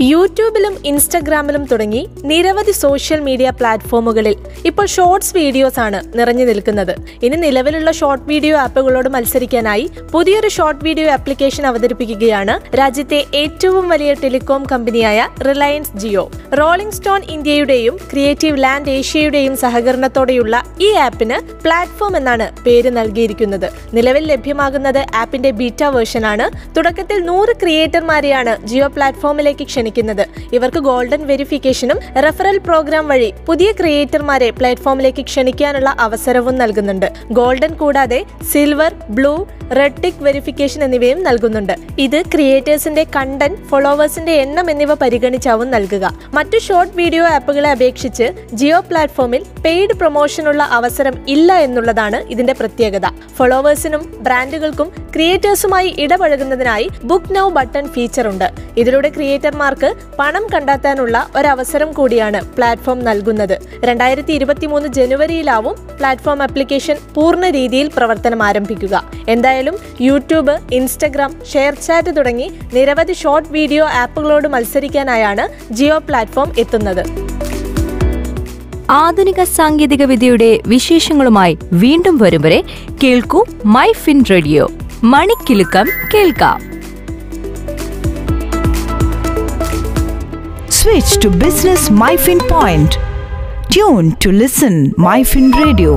യൂട്യൂബിലും ഇൻസ്റ്റഗ്രാമിലും തുടങ്ങി നിരവധി സോഷ്യൽ മീഡിയ പ്ലാറ്റ്ഫോമുകളിൽ ഇപ്പോൾ ഷോർട്സ് വീഡിയോസ് ആണ് നിറഞ്ഞു നിൽക്കുന്നത്. ഇനി നിലവിലുള്ള ഷോർട്ട് വീഡിയോ ആപ്പുകളോട് മത്സരിക്കാനായി പുതിയൊരു ഷോർട്ട് വീഡിയോ ആപ്ലിക്കേഷൻ അവതരിപ്പിക്കുകയാണ് രാജ്യത്തെ ഏറ്റവും വലിയ ടെലികോം കമ്പനിയായ റിലയൻസ് ജിയോ. റോളിംഗ് സ്റ്റോൺ ഇന്ത്യയുടെയും ക്രിയേറ്റീവ് ലാൻഡ് ഏഷ്യയുടെയും സഹകരണത്തോടെയുള്ള ഈ ആപ്പിന് പ്ലാറ്റ്ഫോം എന്നാണ് പേര് നൽകിയിരിക്കുന്നത്. നിലവിൽ ലഭ്യമാകുന്നത് ആപ്പിന്റെ ബീറ്റ ആണ്. തുടക്കത്തിൽ നൂറ് ക്രിയേറ്റർമാരെയാണ് ജിയോ പ്ലാറ്റ്ഫോമിലേക്ക് ഇവർക്ക് ഗോൾഡൻ വെരിഫിക്കേഷനും റെഫറൽ പ്രോഗ്രാം വഴി പുതിയ ക്രിയേറ്റർമാരെ പ്ലാറ്റ്ഫോമിലേക്ക് ക്ഷണിക്കാനുള്ള അവസരവും നൽകുന്നുണ്ട്. ഗോൾഡൻ കൂടാതെ silver blue red tick verification എന്നിവയും നൽകുന്നുണ്ട്. ഇത് ക്രിയേറ്റേഴ്സിന്റെ കണ്ടന്റ് ഫോളോവേഴ്സിന്റെ എണ്ണം എന്നിവ പരിഗണിച്ചാവും നൽകുക. മറ്റു ഷോർട്ട് വീഡിയോ ആപ്പുകളെ അപേക്ഷിച്ച് ജിയോ പ്ലാറ്റ്ഫോമിൽ പെയ്ഡ് പ്രൊമോഷനുള്ള അവസരം ഇല്ല എന്നുള്ളതാണ് ഇതിന്റെ പ്രത്യേകത. ഫോളോവേഴ്സിനും ബ്രാൻഡുകൾക്കും ക്രിയേറ്റേഴ്സുമായി ഇടപഴകുന്നതിനായി ബുക്ക് നൗ ബട്ടൺ ഫീച്ചർ ഉണ്ട് ഇതിലൂടെ ക്രിയേറ്റർമാർക്ക് പണം കണ്ടെത്താനുള്ള ഒരവസരം കൂടിയാണ് പ്ലാറ്റ്ഫോം നൽകുന്നത്. രണ്ടായിരത്തി ഇരുപത്തിമൂന്ന് ജനുവരിയിലാവും പ്ലാറ്റ്ഫോം ആപ്ലിക്കേഷൻ പൂർണ രീതിയിൽ പ്രവർത്തനം ആരംഭിക്കുക. എന്തായാലും യൂട്യൂബ് ഇൻസ്റ്റഗ്രാം ഷെയർ ചാറ്റ് തുടങ്ങി നിരവധി ഷോർട്ട് വീഡിയോ ആപ്പുകളോട് മത്സരിക്കാനായാണ് ജിയോ പ്ലാറ്റ്ഫോം എത്തുന്നത് ആധുനിക സാങ്കേതിക വിദ്യയുടെ വിശേഷങ്ങളുമായി വീണ്ടും വരും വരെ കേൾക്കൂ മൈ ഫിൻ റേഡിയോ മണിക്കിലുക്കം കേൾക്കാം Switch to Business MyFin Point. Tune to listen MyFin Radio.